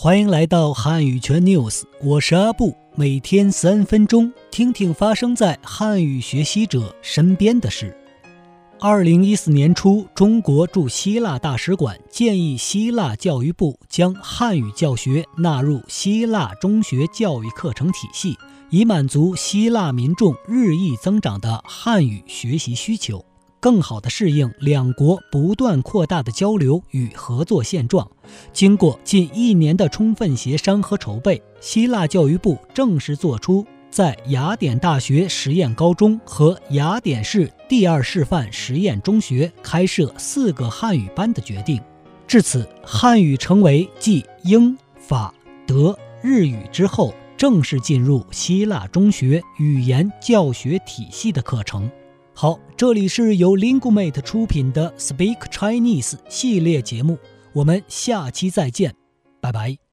欢迎来到汉语全 news，我是阿布，每天三分钟，听听发生在汉语学习者身边的事。二零一四年初，中国驻希腊大使馆建议希腊教育部将汉语教学纳入希腊中学教育课程体系，以满足希腊民众日益增长的汉语学习需求。更好地适应两国不断扩大的交流与合作现状。经过近一年的充分协商和筹备，希腊教育部正式作出在雅典大学实验高中和雅典市第二示范实验中学开设四个汉语班的决定。至此，汉语成为继英法德日语之后正式进入希腊中学语言教学体系的课程。好，这里是由 Lingumate 出品的 Speak Chinese 系列节目，我们下期再见，拜拜。